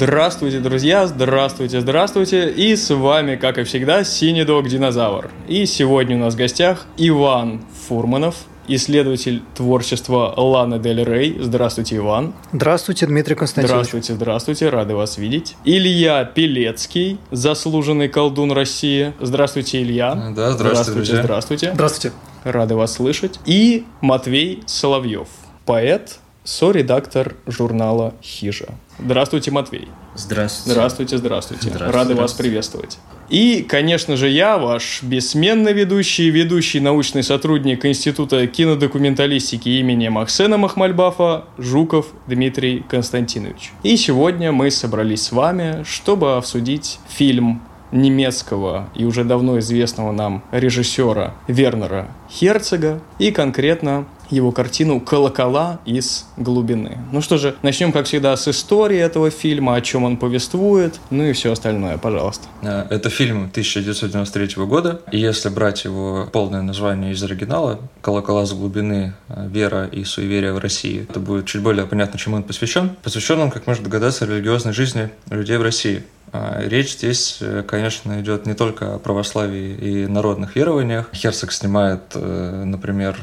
Здравствуйте, друзья, здравствуйте, здравствуйте. И с вами, как и всегда, Синий Дог Динозавр. И сегодня у нас в гостях Иван Фурманов, исследователь творчества Ланы Дель Рей. Здравствуйте, Иван. Здравствуйте, Дмитрий Константинович. Здравствуйте, здравствуйте, рады вас видеть. Илья Пелецкий, заслуженный колдун России. Здравствуйте, Илья. Да, здравствуйте, здравствуйте. друзья. Здравствуйте. Здравствуйте. Рады вас слышать. И Матвей Соловьев, поэт, соредактор журнала «Хижа». Здравствуйте, Матвей. Здравствуйте. Здравствуйте, здравствуйте. Здравствуйте, Рады вас здравствуйте. приветствовать. И, конечно же, я, ваш бессменный ведущий, ведущий научный сотрудник Института кинодокументалистики имени Максена Махмальбафа, Жуков Дмитрий Константинович. И сегодня мы собрались с вами, чтобы обсудить фильм немецкого и уже давно известного нам режиссера Вернера Херцога и конкретно его картину «Колокола из глубины». Ну что же, начнем, как всегда, с истории этого фильма, о чем он повествует, ну и все остальное, пожалуйста. Э, Это фильм 1993 года, и если брать его полное название из оригинала «Колокола с глубины. Вера и суеверие в России», это будет чуть более понятно, чему он посвящен. Посвящен он, как можно догадаться, религиозной жизни людей в России. А Речь здесь, э, конечно, идет не только о православии и народных верованиях. Херцог снимает, э, например,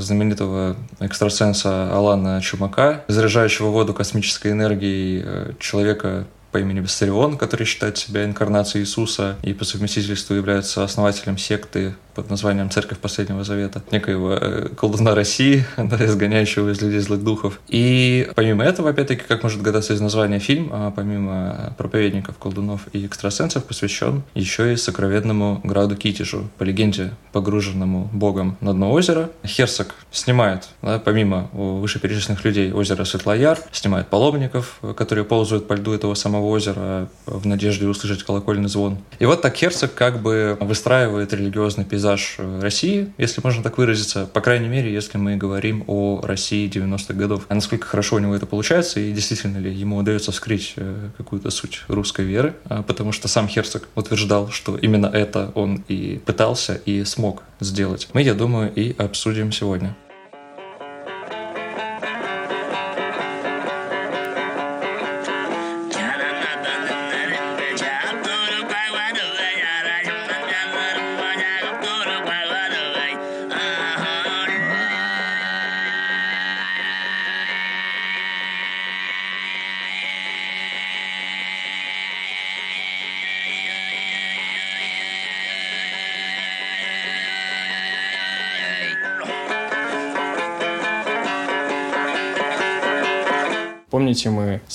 знаменитого экстрасенса Алана Чумака, заряжающего воду космической энергией э, человека по имени Виссарион, который считает себя инкарнацией Иисуса и по совместительству является основателем секты под названием Церковь Последнего Завета, некоего э, колдуна России, изгоняющего из людей злых духов. И помимо этого, опять-таки, как может догадаться из названия фильм, а помимо проповедников, колдунов и экстрасенсов, посвящен еще и сокровенному граду Китежу, по легенде, погруженному богом на дно озера. Херцог снимает, да, помимо вышеперечисленных людей, озеро Светлояр, снимает паломников, которые ползают по льду этого самого озера в надежде услышать колокольный звон. И вот так Херцог как бы выстраивает религиозный пейзаж э, России, если можно так выразиться, по крайней мере, если мы говорим о России 90-х годов. А насколько хорошо у него это получается, и действительно ли ему удается вскрыть э, какую-то суть русской веры, А, потому что сам Херцог утверждал, что именно это он и пытался, и смог сделать. Мы, я думаю, и обсудим сегодня.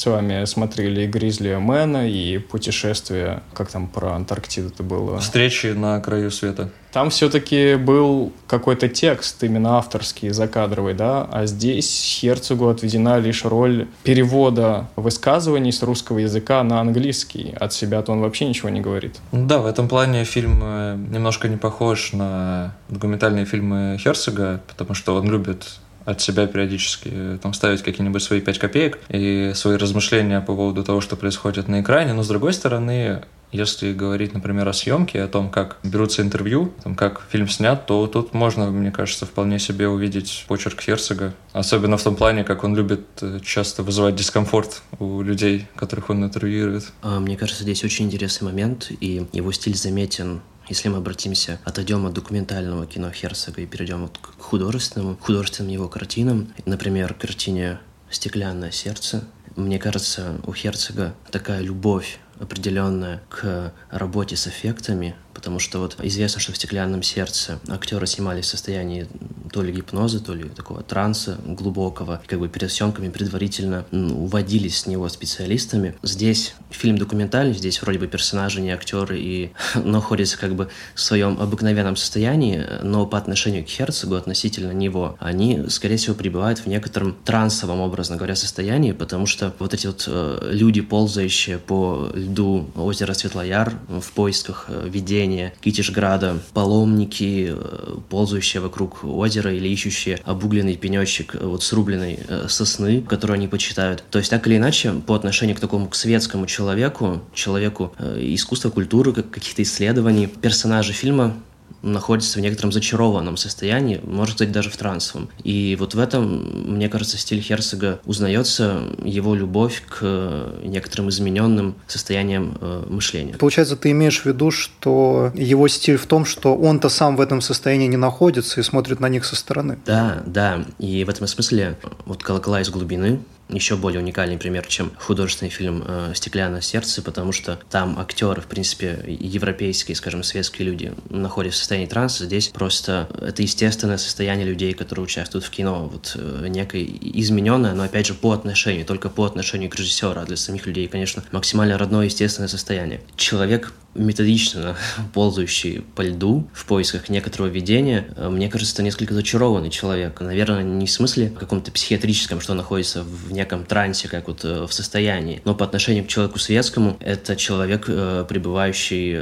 С вами смотрели «Гризли Мэна» и «Путешествие», как там про Антарктиду это было? Встречи на краю света. Там все-таки был какой-то текст, именно авторский, закадровый, да, а здесь Херцогу отведена лишь роль перевода высказываний с русского языка на английский. От себя-то он вообще ничего не говорит. Да, в этом плане фильм э, немножко не похож на документальные фильмы Херцога, потому что он любит от себя периодически э, там ставить какие-нибудь свои пять копеек и свои размышления по поводу того, что происходит на экране. Но с другой стороны, если говорить, например, о съемке, о том, как берутся интервью, о том, как фильм снят, то тут можно, мне кажется, вполне себе увидеть почерк Херцога. Особенно в том плане, как он любит э, часто вызывать дискомфорт у людей, которых он интервьюирует. А, Мне кажется, здесь очень интересный момент, и его стиль заметен если мы обратимся, отойдем от документального кино Херцога и перейдем вот к художественному, художественным его картинам, например, картине «Стеклянное сердце», мне кажется, у Херцога такая любовь определенная к работе с эффектами, потому что вот известно, что в «Стеклянном сердце» актеры снимались в состоянии то ли гипноза, то ли такого транса глубокого, как бы перед съемками предварительно уводились с него специалистами. Здесь фильм документальный, здесь вроде бы персонажи не актеры и находятся как бы в своем обыкновенном состоянии, но по отношению к Херцогу относительно него они, скорее всего, пребывают в некотором трансовом, образно говоря, состоянии, потому что вот эти вот э, люди, ползающие по льду озера Светлояр в поисках э, видения Китежграда, паломники, э, ползающие вокруг озера или ищущие обугленный пенечек э, вот срубленной э, сосны, которую они почитают. То есть так или иначе, по отношению к такому к светскому человеку, человеку искусства, культуры, как- каких-то исследований, персонажи фильма находится в некотором зачарованном состоянии, может быть, даже в трансовом. И вот в этом, мне кажется, стиль Херцога узнается, его любовь к некоторым измененным состояниям э, мышления. Получается, ты имеешь в виду, что его стиль в том, что он-то сам в этом состоянии не находится и смотрит на них со стороны. Да, да. И в этом смысле вот «Колокола из глубины» еще более уникальный пример, чем художественный фильм э, «Стеклянное сердце», потому что там актеры, в принципе, европейские, скажем, светские люди находятся в состоянии транса. Здесь просто это естественное состояние людей, которые участвуют в кино, вот э, некое измененное, но опять же по отношению, только по отношению к режиссеру, а для самих людей, конечно, максимально родное естественное состояние. Человек методично ползающий по льду в поисках некоторого видения, э, мне кажется, несколько зачарованный человек. Наверное, не в смысле каком-то психиатрическом, что находится в неком трансе, как вот э, в состоянии, но по отношению к человеку светскому, это человек, э, пребывающий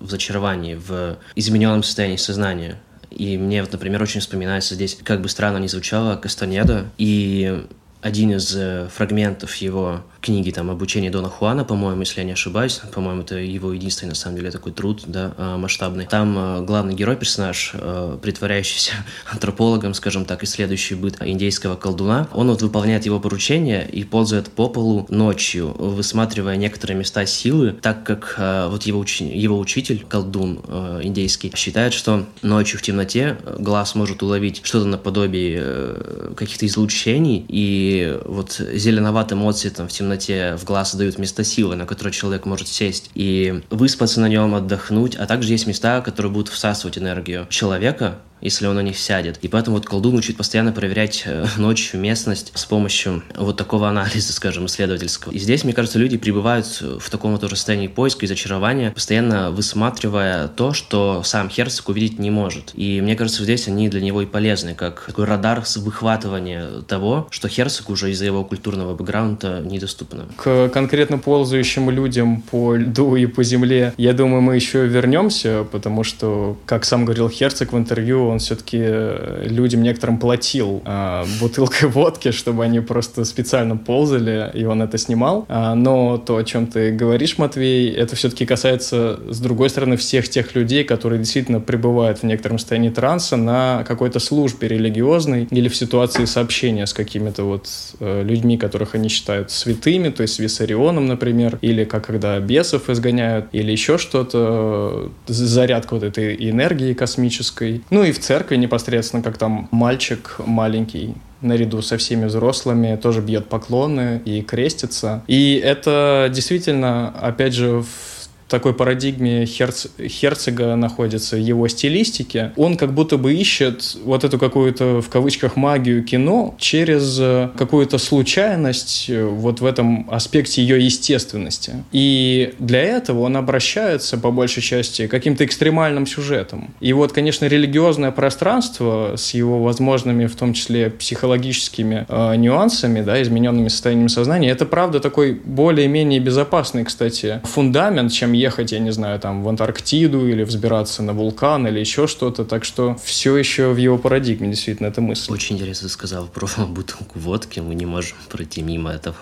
в зачаровании, в измененном состоянии сознания. И мне вот, например, очень вспоминается здесь, как бы странно ни звучало, Кастанеда и один из фрагментов его книги там «Обучение Дона Хуана», по-моему, если я не ошибаюсь. По-моему, это его единственный, на самом деле, такой труд, да, а, масштабный. Там а, главный герой, персонаж, а, притворяющийся антропологом, скажем так, исследующий быт индейского колдуна, он вот выполняет его поручение и ползает по полу ночью, высматривая некоторые места силы, так как вот его, уч... его учитель, колдун индейский, считает, что ночью в темноте глаз может уловить что-то наподобие э, каких-то излучений, и вот зеленоватым отцветом в темноте в глаз дают место силы, на которое человек может сесть и выспаться на нем, отдохнуть, а также есть места, которые будут всасывать энергию человека, если он на них сядет. И поэтому вот колдун учит постоянно проверять э, ночью местность с помощью вот такого анализа, скажем, исследовательского. И здесь, мне кажется, люди пребывают в таком вот тоже состоянии поиска и зачарования, постоянно высматривая то, что сам Херцог увидеть не может. И мне кажется, здесь они для него и полезны, как такой радар с выхватывания того, что Херцог уже из-за его культурного бэкграунда недоступно. К конкретно ползающим людям по льду и по земле, я думаю, мы еще вернемся, потому что, как сам говорил Херцог в интервью, он все-таки э, людям некоторым платил а, бутылкой водки, чтобы они просто специально ползали, и он это снимал. А, но то, о чем ты говоришь, Матвей, это все-таки касается, с другой стороны, всех тех людей, которые действительно пребывают в некотором состоянии транса на какой-то службе религиозной или в ситуации сообщения с какими-то вот э, людьми, которых они считают святыми, то есть с Виссарионом, например, или как когда бесов изгоняют, или еще что-то, э, зарядка вот этой энергии космической. Ну и в церкви непосредственно, как там мальчик маленький наряду со всеми взрослыми тоже бьет поклоны и крестится. И это действительно, опять же, в такой парадигме Херц... Херцога находится, его стилистике, он как будто бы ищет вот эту какую-то, в кавычках, магию кино через э, какую-то случайность э, вот в этом аспекте ее естественности. И для этого он обращается, по большей части, к каким-то экстремальным сюжетам. И вот, конечно, религиозное пространство с его возможными, в том числе, психологическими э, нюансами, да, измененными состояниями сознания, это, правда, такой более-менее безопасный, кстати, фундамент, чем ехать, я не знаю, там в Антарктиду или взбираться на вулкан или еще что-то. Так что все еще в его парадигме действительно эта мысль. Очень интересно сказал про бутылку водки. Мы не можем пройти мимо этого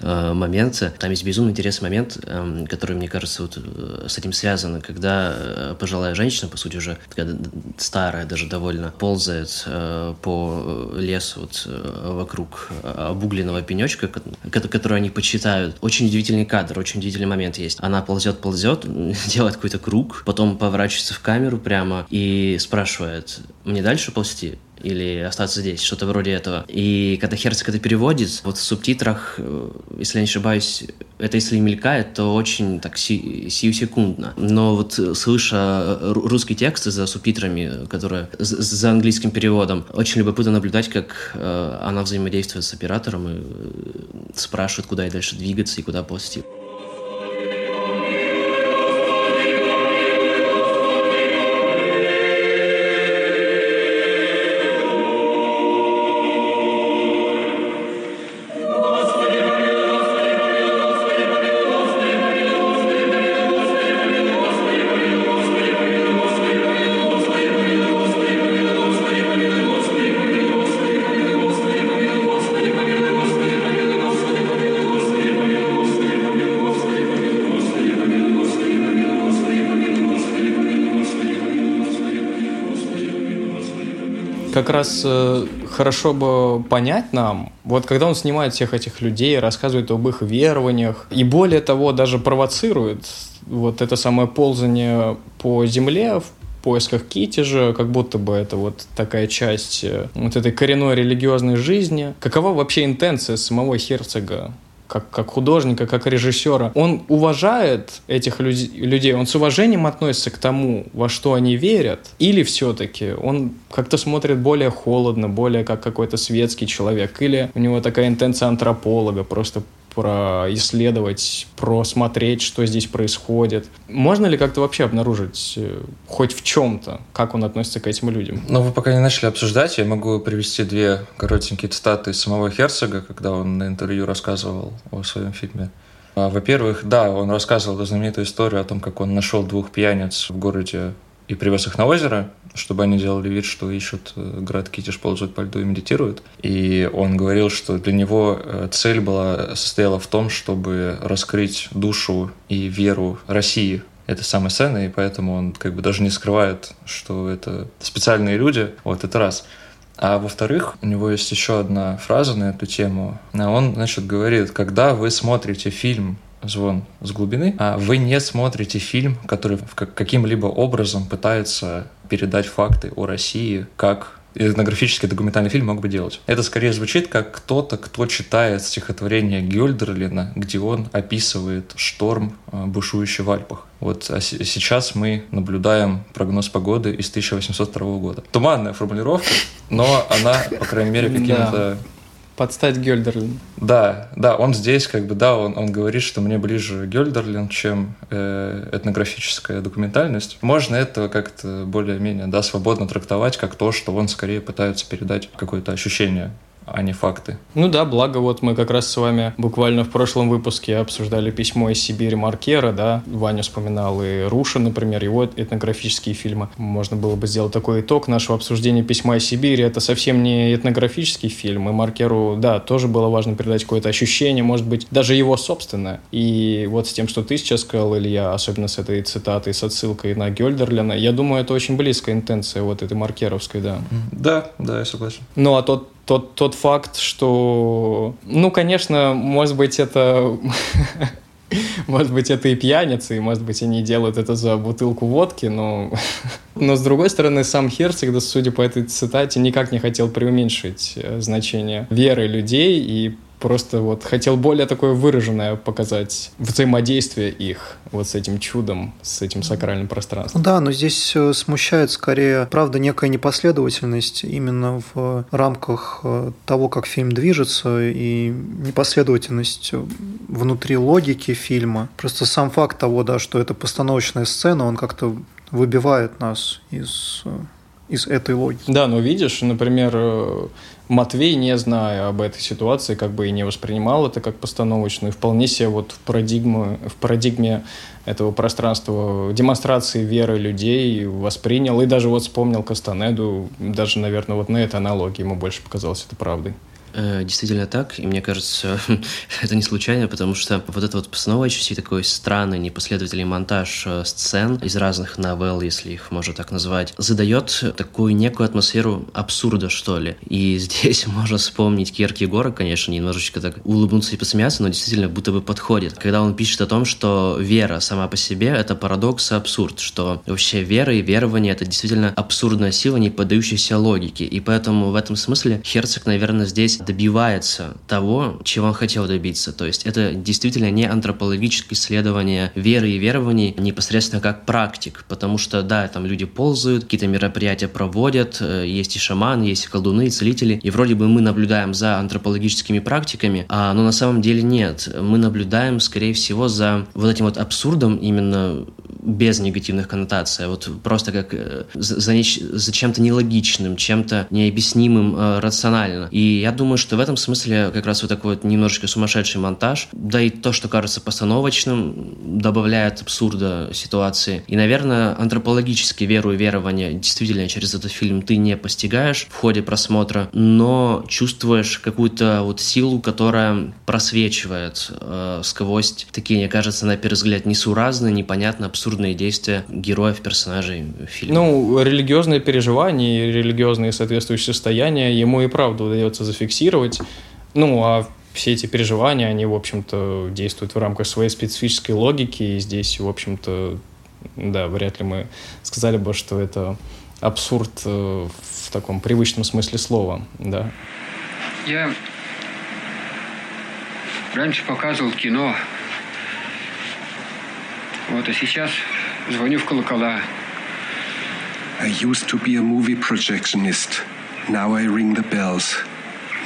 э, момента. Там есть безумно интересный момент, э, который, мне кажется, вот, э, с этим связан. Когда э, пожилая женщина, по сути уже такая старая даже довольно, ползает э, по лесу вот, э, вокруг обугленного пенечка, который они почитают. Очень удивительный кадр, очень удивительный момент есть. Она ползет ползет, делает какой-то круг, потом поворачивается в камеру прямо и спрашивает, мне дальше ползти? или остаться здесь, что-то вроде этого. И когда Херцог это переводит, вот в субтитрах, э, если я не ошибаюсь, это если мелькает, то очень так си сиюсекундно. Но вот слыша русский текст за субтитрами, которые за английским переводом, очень любопытно наблюдать, как э, она взаимодействует с оператором и э, спрашивает, куда и дальше двигаться и куда ползти. Раз э, хорошо бы понять нам, вот когда он снимает всех этих людей, рассказывает об их верованиях, и более того, даже провоцирует вот это самое ползание по земле в поисках Кити же, как будто бы это вот такая часть э, вот этой коренной религиозной жизни. Какова вообще интенция самого Херцога? Как, как художника, как режиссера, он уважает этих люд- людей, он с уважением относится к тому, во что они верят, или все-таки он как-то смотрит более холодно, более как какой-то светский человек, или у него такая интенция антрополога, просто происследовать, просмотреть, что здесь происходит. Можно ли как-то вообще обнаружить э, хоть в чем-то, как он относится к этим людям? Ну, вы пока не начали обсуждать, я могу привести две коротенькие цитаты из самого Херцога, когда он на интервью рассказывал о своем фильме. А, во-первых, да, он рассказывал знаменитую историю о том, как он нашел двух пьяниц в городе и привез их на озеро, чтобы они делали вид, что ищут э, град Китиш, ползают по льду и медитируют. И он говорил, что для него э, цель была, состояла в том, чтобы раскрыть душу и веру России это самое ценное, и поэтому он как бы даже не скрывает, что это специальные люди. Вот это раз. А во-вторых, у него есть еще одна фраза на эту тему. Он, значит, говорит, когда вы смотрите фильм звон с глубины, а вы не смотрите фильм, который каким-либо образом пытается передать факты о России, как этнографический документальный фильм мог бы делать. Это скорее звучит как кто-то, кто читает стихотворение Гюльдерлина, где он описывает шторм, э, бушующий в Альпах. Вот а сейчас мы наблюдаем прогноз погоды из 1802 года. Туманная формулировка, но она, по крайней мере, каким-то Подстать Гёльдерлин. Да, да, он здесь как бы, да, он, он говорит, что мне ближе Гёльдерлин, чем э, этнографическая документальность. Можно это как-то более-менее, да, свободно трактовать, как то, что он скорее пытается передать какое-то ощущение а не факты. Ну да, благо вот мы как раз с вами буквально в прошлом выпуске обсуждали письмо из Сибири Маркера, да, Ваня вспоминал и Руша, например, его этнографические фильмы. Можно было бы сделать такой итог нашего обсуждения письма из Сибири. Это совсем не этнографический фильм, и Маркеру, да, тоже было важно передать какое-то ощущение, может быть, даже его собственное. И вот с тем, что ты сейчас сказал, Илья, особенно с этой цитатой, с отсылкой на Гёльдерлина, я думаю, это очень близкая интенция вот этой маркеровской, да. Да, да, я согласен. Ну, а тот тот, тот факт, что, ну, конечно, может быть, это... Может быть, это и пьяницы, и, может быть, они делают это за бутылку водки, но... но, с другой стороны, сам Херцог, да, судя по этой цитате, никак не хотел преуменьшить э, значение веры людей и просто вот хотел более такое выраженное показать взаимодействие их вот с этим чудом, с этим сакральным пространством. Да, но здесь э, смущает скорее, правда, некая непоследовательность именно в рамках э, того, как фильм движется, и непоследовательность внутри логики фильма. Просто сам факт того, да, что это постановочная сцена, он как-то выбивает нас из э, из этой логики. Да, но видишь, например, Матвей, не зная об этой ситуации, как бы и не воспринимал это как постановочную, вполне себе вот в, парадигму, в парадигме этого пространства демонстрации веры людей воспринял и даже вот вспомнил Кастанеду, даже, наверное, вот на этой аналогии ему больше показалось это правдой. Э, действительно так, и мне кажется, это не случайно, потому что вот это вот постановочность и такой странный непоследовательный монтаж э, сцен из разных новелл, если их можно так назвать, задает такую некую атмосферу абсурда, что ли. И здесь можно вспомнить Киркегора, конечно, немножечко так улыбнуться и посмеяться, но действительно будто бы подходит. Когда он пишет о том, что вера сама по себе — это парадокс и абсурд, что вообще вера и верование — это действительно абсурдная сила, не поддающаяся логике. И поэтому в этом смысле Херцог, наверное, здесь добивается того, чего он хотел добиться. То есть это действительно не антропологическое исследование веры и верований непосредственно как практик, потому что, да, там люди ползают, какие-то мероприятия проводят, э, есть и шаманы, есть и колдуны, и целители, и вроде бы мы наблюдаем за антропологическими практиками, а, но на самом деле нет. Мы наблюдаем, скорее всего, за вот этим вот абсурдом именно без негативных коннотаций, а вот просто как э, за, за чем-то нелогичным, чем-то необъяснимым э, рационально. И я думаю, что в этом смысле как раз вот такой вот немножечко сумасшедший монтаж, да и то, что кажется постановочным, добавляет абсурда ситуации. И, наверное, антропологически веру и верование действительно через этот фильм ты не постигаешь в ходе просмотра, но чувствуешь какую-то вот силу, которая просвечивает э, сквозь такие, мне кажется, на первый взгляд, несуразные, непонятно, абсурдные абсурдные действия героев, персонажей фильма. Ну, религиозные переживания, религиозные соответствующие состояния ему и правда удается зафиксировать. Ну, а все эти переживания, они, в общем-то, действуют в рамках своей специфической логики, и здесь, в общем-то, да, вряд ли мы сказали бы, что это абсурд э, в таком привычном смысле слова, да. Я раньше показывал кино, вот, а сейчас звоню в колокола. I used to be a movie projectionist. Now I ring the bells.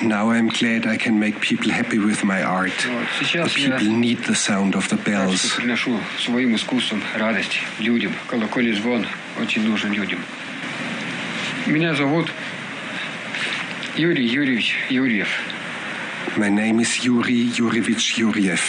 Now I'm glad I can make people happy with my art. Вот, The сейчас я people need the sound of the bells. приношу своим искусством радость людям. Колокольный звон очень нужен людям. Меня зовут Юрий Юрьевич Юрьев. My name is Yuri Yurevich Yuriev.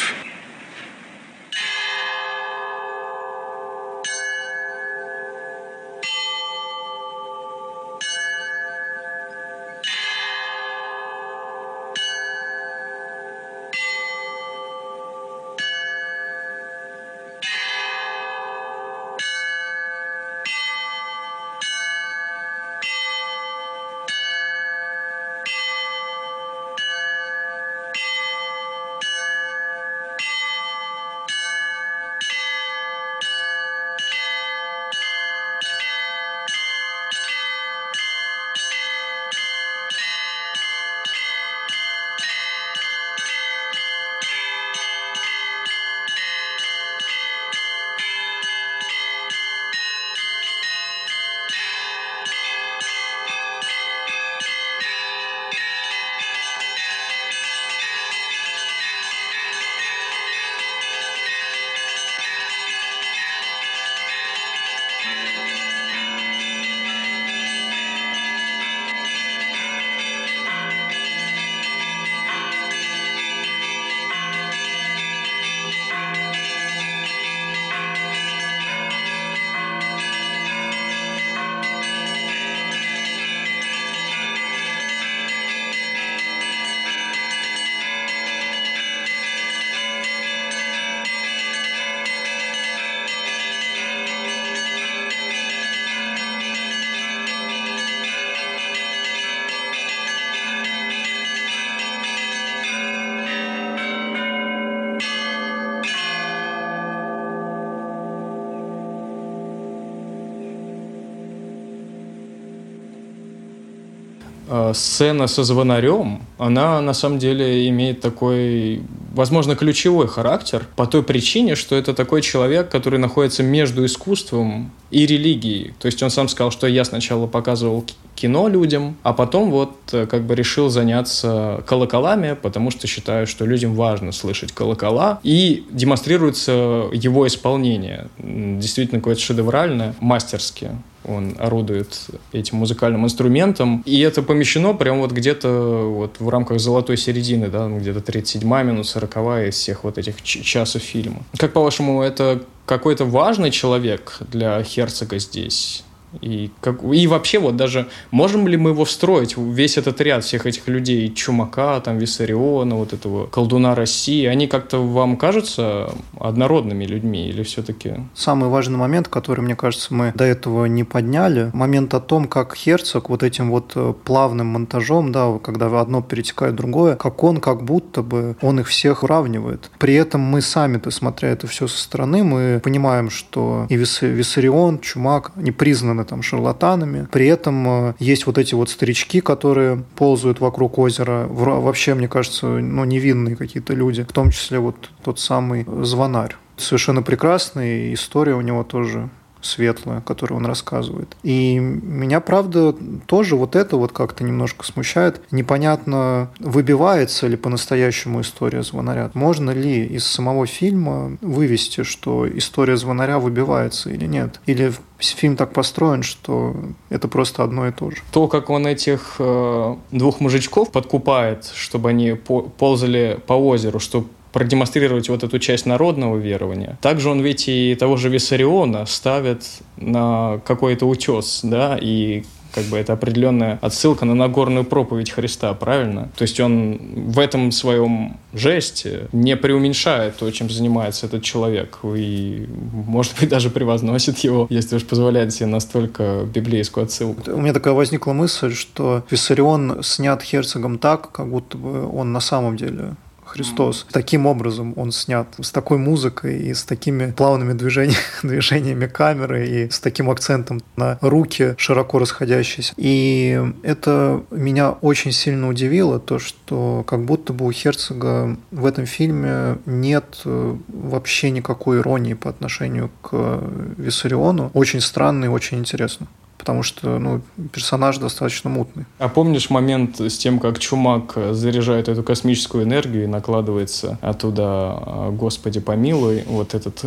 Сцена со звонарем, она на самом деле имеет такой, возможно, ключевой характер по той причине, что это такой человек, который находится между искусством и религией. То есть он сам сказал, что я сначала показывал кино людям, а потом вот э, как бы решил заняться колоколами, потому что считаю, что людям важно слышать колокола, и демонстрируется его исполнение. Действительно какое-то шедевральное, мастерски он орудует этим музыкальным инструментом. И это помещено прям вот где-то вот в рамках золотой середины, да, ну, где-то 37 минут, 40 из всех вот этих часов фильма. Как по-вашему, это какой-то важный человек для Херцога здесь? И, как, и вообще вот даже можем ли мы его встроить, весь этот ряд всех этих людей, Чумака, там, Виссариона, вот этого колдуна России, они как-то вам кажутся однородными людьми или все-таки... Самый важный момент, который, мне кажется, мы до этого не подняли, момент о том, как Херцог вот этим вот э, плавным монтажом, да, когда одно перетекает в другое, как он как будто бы, он их всех уравнивает. При этом мы сами-то, смотря это все со стороны, мы понимаем, что и Вис- Виссарион, Чумак не признаны там шарлатанами. При этом э, есть вот эти вот старички, которые ползают вокруг озера. Вообще, мне кажется, ну, невинные какие-то люди, в том числе вот тот самый звонарь. Совершенно прекрасный, история у него тоже светлая, которую он рассказывает. И меня, правда, тоже вот это вот как-то немножко смущает. Непонятно, выбивается ли по-настоящему история звонаря. Можно ли из самого фильма вывести, что история звонаря выбивается или нет? Или фильм так построен, что это просто одно и то же? То, как он этих э, двух мужичков подкупает, чтобы они по- ползали по озеру, чтобы продемонстрировать вот эту часть народного верования. Также он ведь и того же Виссариона ставит на какой-то утес, да, и как бы это определенная отсылка на Нагорную проповедь Христа, правильно? То есть он в этом своем жесте не преуменьшает то, чем занимается этот человек, и, может быть, даже превозносит его, если уж позволяет себе настолько библейскую отсылку. У меня такая возникла мысль, что Виссарион снят Херцогом так, как будто бы он на самом деле Христос. Таким образом он снят, с такой музыкой и с такими плавными движениями, движениями камеры и с таким акцентом на руки, широко расходящиеся. И это меня очень сильно удивило, то, что как будто бы у Херцога в этом фильме нет э, вообще никакой иронии по отношению к Виссариону. Очень странно и очень интересно потому что ну, персонаж достаточно мутный. А помнишь момент с тем, как Чумак заряжает эту космическую энергию и накладывается оттуда а, «Господи помилуй», вот этот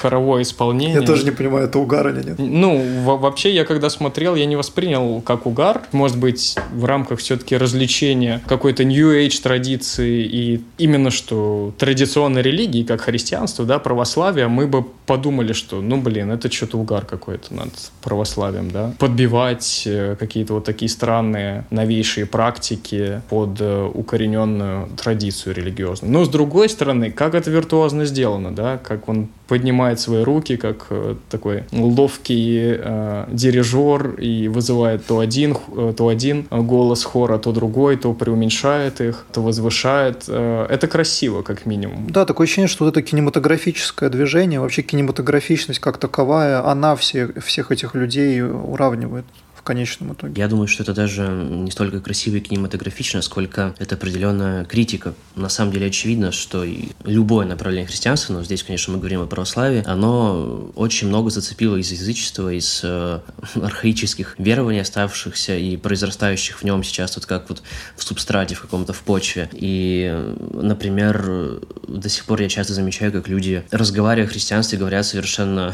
хоровое исполнение? Я тоже не понимаю, это угар или нет. Ну, вообще, я когда смотрел, я не воспринял как угар. Может быть, в рамках все-таки развлечения какой-то New Age традиции и именно что традиционной религии, как христианство, да, православие, мы бы подумали, что, ну, блин, это что-то угар какой-то над православием, да, подбивать э, какие-то вот такие странные новейшие практики под э, укорененную традицию религиозную. Но с другой стороны, как это виртуозно сделано, да, как он поднимает свои руки, как э, такой ловкий э, дирижер и вызывает то один, то один голос хора, то другой, то преуменьшает их, то возвышает. Это красиво, как минимум. Да, такое ощущение, что вот это кинематографическое движение, вообще кинематографичность как таковая, она все, всех этих людей уравнивает в конечном итоге. Я думаю, что это даже не столько красиво и кинематографично, сколько это определенная критика. На самом деле очевидно, что любое направление христианства, но здесь, конечно, мы говорим о православии, оно очень много зацепило из язычества, из э, архаических верований, оставшихся и произрастающих в нем сейчас, вот как вот в субстрате, в каком-то в почве. И, например, до сих пор я часто замечаю, как люди, разговаривая о христианстве, говорят совершенно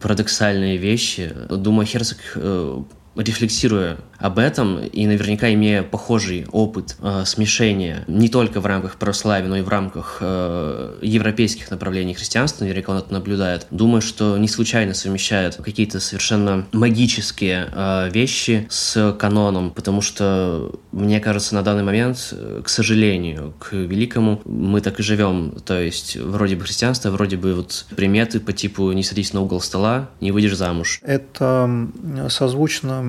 парадоксальные вещи. Думаю, Херцог э, рефлексируя об этом и наверняка имея похожий опыт э, смешения не только в рамках православия, но и в рамках э, европейских направлений христианства, наверняка он это наблюдает, думаю, что не случайно совмещает какие-то совершенно магические э, вещи с каноном, потому что, мне кажется, на данный момент, э, к сожалению, к великому, мы так и живем, то есть вроде бы христианство, вроде бы вот приметы по типу «не садись на угол стола, не выйдешь замуж». Это созвучно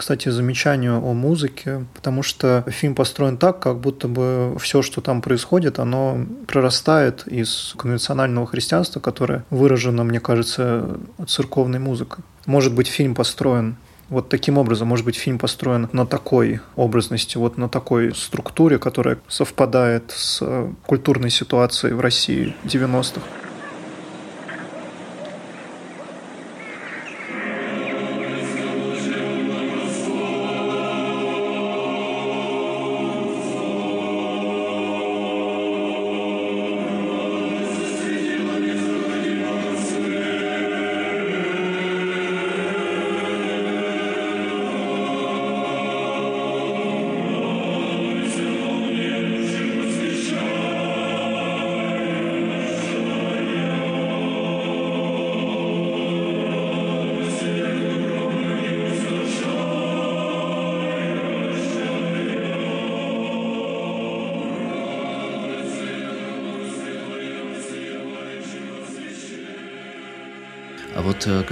кстати, замечанию о музыке, потому что фильм построен так, как будто бы все, что там происходит, оно прорастает из конвенционального христианства, которое выражено, мне кажется, церковной музыкой. Может быть, фильм построен вот таким образом, может быть, фильм построен на такой образности, вот на такой структуре, которая совпадает с культурной ситуацией в России 90-х.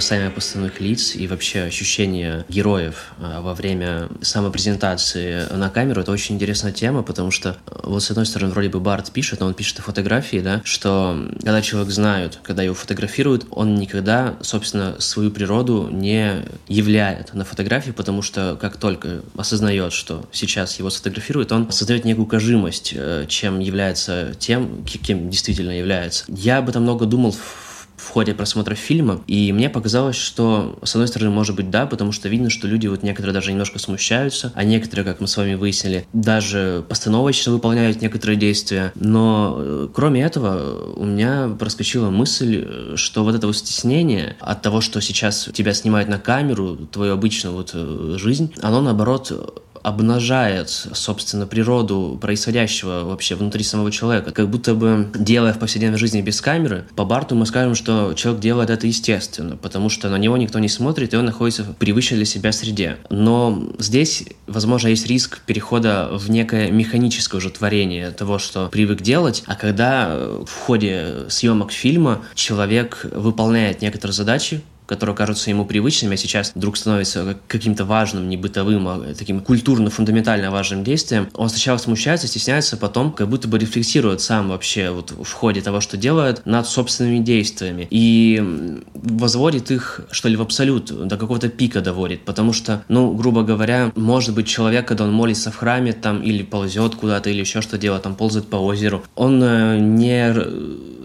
Вот э, касаемо постановых лиц и вообще ощущения героев э, во время самопрезентации на камеру, это очень интересная тема, потому что э, вот с одной стороны вроде бы Барт пишет, но он пишет о фотографии, да, что когда человек знает, когда его фотографируют, он никогда, собственно, свою природу не являет на фотографии, потому что как только осознает, что сейчас его сфотографируют, он создает некую кажимость, чем является тем, кем действительно является. Я об этом много думал в в ходе просмотра фильма, и мне показалось, что, с одной стороны, может быть, да, потому что видно, что люди вот некоторые даже немножко смущаются, а некоторые, как мы с вами выяснили, даже постановочно выполняют некоторые действия, но э, кроме этого у меня проскочила мысль, что вот это вот стеснение от того, что сейчас тебя снимают на камеру, твою обычную вот э, жизнь, оно, наоборот, обнажает, собственно, природу происходящего вообще внутри самого человека. Как будто бы, делая в повседневной жизни без камеры, по Барту мы скажем, что человек делает это естественно, потому что на него никто не смотрит, и он находится в привычной для себя среде. Но здесь, возможно, есть риск перехода в некое механическое уже творение того, что привык делать, а когда в ходе съемок фильма человек выполняет некоторые задачи, которые кажутся ему привычными, а сейчас вдруг становится каким-то важным, не бытовым, а таким культурно-фундаментально важным действием, он сначала смущается, стесняется, потом как будто бы рефлексирует сам вообще вот в ходе того, что делает, над собственными действиями. И возводит их, что ли, в абсолют, до какого-то пика доводит. Потому что, ну, грубо говоря, может быть человек, когда он молится в храме там или ползет куда-то, или еще что делает, там ползает по озеру, он э, не,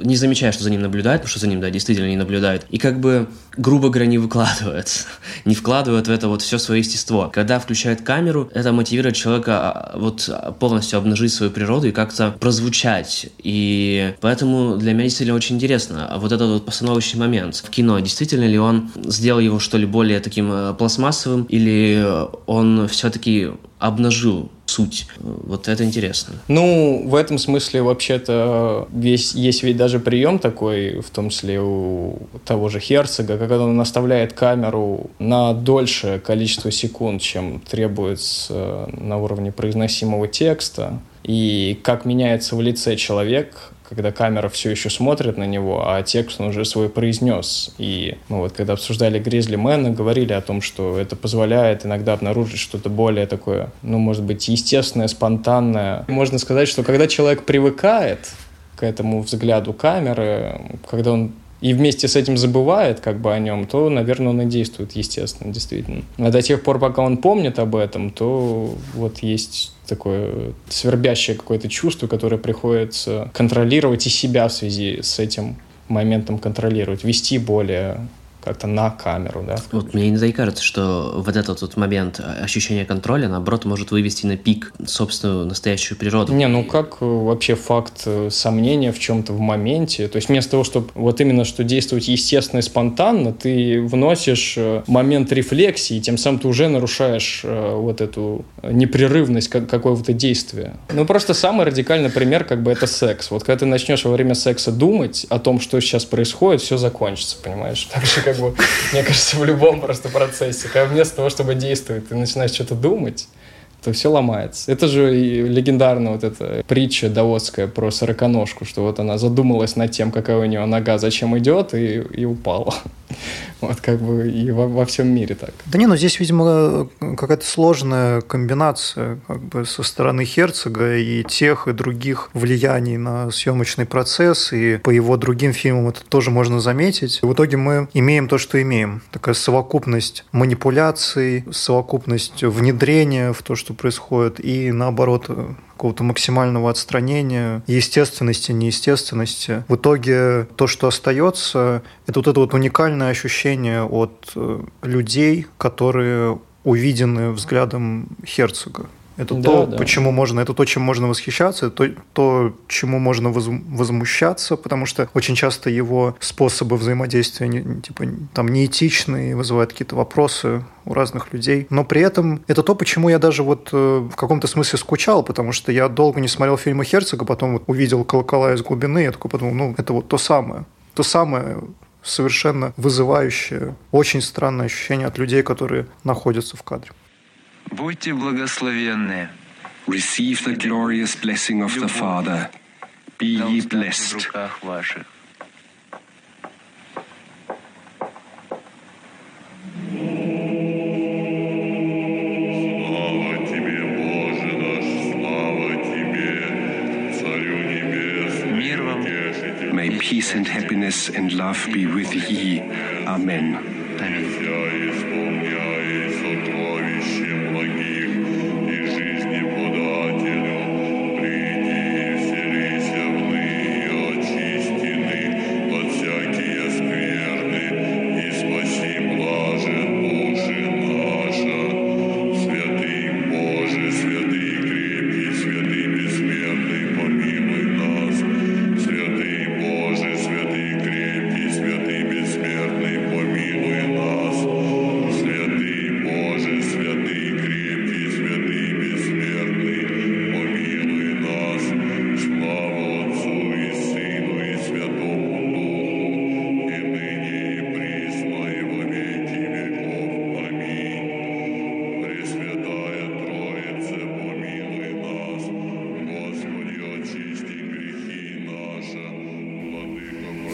не замечает, что за ним наблюдают, потому что за ним, да, действительно не наблюдают. И как бы грубо говоря, не выкладывают. не вкладывают в это вот все свое естество. Когда включают камеру, это мотивирует человека а, вот полностью обнажить свою природу и как-то прозвучать. И поэтому для меня действительно очень интересно вот этот вот постановочный момент в кино. Действительно ли он сделал его что ли более таким э, пластмассовым или он все-таки обнажил суть. Вот это интересно. Ну, в этом смысле вообще-то весь, есть ведь даже прием такой, в том числе у того же Херцога, когда он наставляет камеру на дольшее количество секунд, чем требуется на уровне произносимого текста, и как меняется в лице человек, когда камера все еще смотрит на него, а текст он уже свой произнес. И ну вот, когда обсуждали Гризли Мэна, говорили о том, что это позволяет иногда обнаружить что-то более такое, ну, может быть, естественное, спонтанное. Можно сказать, что когда человек привыкает к этому взгляду камеры, когда он и вместе с этим забывает как бы о нем, то, наверное, он и действует естественно, действительно. А до тех пор, пока он помнит об этом, то вот есть такое свербящее какое-то чувство, которое приходится контролировать и себя в связи с этим моментом контролировать, вести более как-то на камеру, да. Вот мне иногда и кажется, что вот этот вот момент ощущения контроля, наоборот, может вывести на пик собственную настоящую природу. Не, ну как э, вообще факт э, сомнения в чем-то в моменте? То есть вместо того, чтобы вот именно что действовать естественно и спонтанно, ты вносишь э, момент рефлексии, тем самым ты уже нарушаешь вот эту непрерывность какого-то действия. Ну просто самый радикальный пример как бы это секс. Вот когда ты начнешь во время секса думать о том, что сейчас происходит, все закончится, понимаешь? Так же, как как бы, мне кажется, в любом просто процессе. Когда вместо того, чтобы действовать, ты начинаешь что-то думать, то все ломается. Это же легендарная вот эта притча даотская про сороконожку, что вот она задумалась над тем, какая у нее нога, зачем идет, и, и упала. Вот как бы и во, во всем мире так. Да не, ну здесь, видимо, какая-то сложная комбинация как бы со стороны Херцога и тех, и других влияний на съемочный процесс, и по его другим фильмам это тоже можно заметить. И в итоге мы имеем то, что имеем. Такая совокупность манипуляций, совокупность внедрения в то, что происходит, и наоборот какого-то максимального отстранения, естественности, неестественности. В итоге то, что остается, это вот это вот уникальное ощущение от э, людей, которые увидены взглядом Херцога. Это да, то, да. почему можно, это то, чем можно восхищаться, это то, то, чему можно возмущаться, потому что очень часто его способы взаимодействия не, типа, там неэтичные, вызывают какие-то вопросы у разных людей. Но при этом это то, почему я даже вот э, в каком-то смысле скучал, потому что я долго не смотрел фильмы Херцога, потом вот увидел «Колокола из глубины», я такой подумал, ну, это вот то самое. То самое совершенно вызывающее, очень странное ощущение от людей, которые находятся в кадре. Будьте благословенны. Receive the glorious blessing of the Father. Be ye blessed. May peace and happiness and love be with ye. Amen. Amen.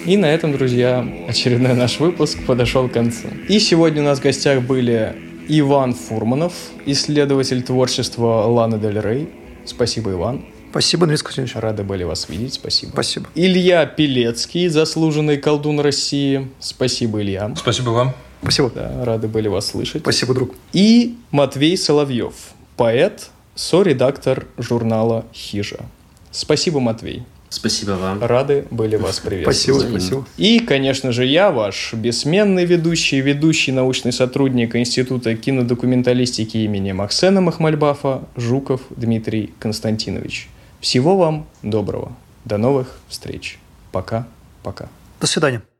И на этом, друзья, очередной наш выпуск подошел к концу. И сегодня у нас в гостях были Иван Фурманов, исследователь творчества Ланы Дель Рей. Спасибо, Иван. Спасибо, Дмитрий Константинович. Рады были вас видеть, спасибо. Спасибо. Илья Пелецкий, заслуженный колдун России. Спасибо, Илья. Спасибо вам. Спасибо. Да, рады были вас слышать. Спасибо, друг. И Матвей Соловьев, поэт, соредактор журнала «Хижа». Спасибо, Матвей. Спасибо вам. Рады были вас приветствовать. Спасибо, спасибо. И, конечно же, я, ваш бессменный ведущий, ведущий научный сотрудник Института кинодокументалистики имени Максена Махмальбафа, Жуков Дмитрий Константинович. Всего вам доброго. До новых встреч. Пока-пока. До свидания.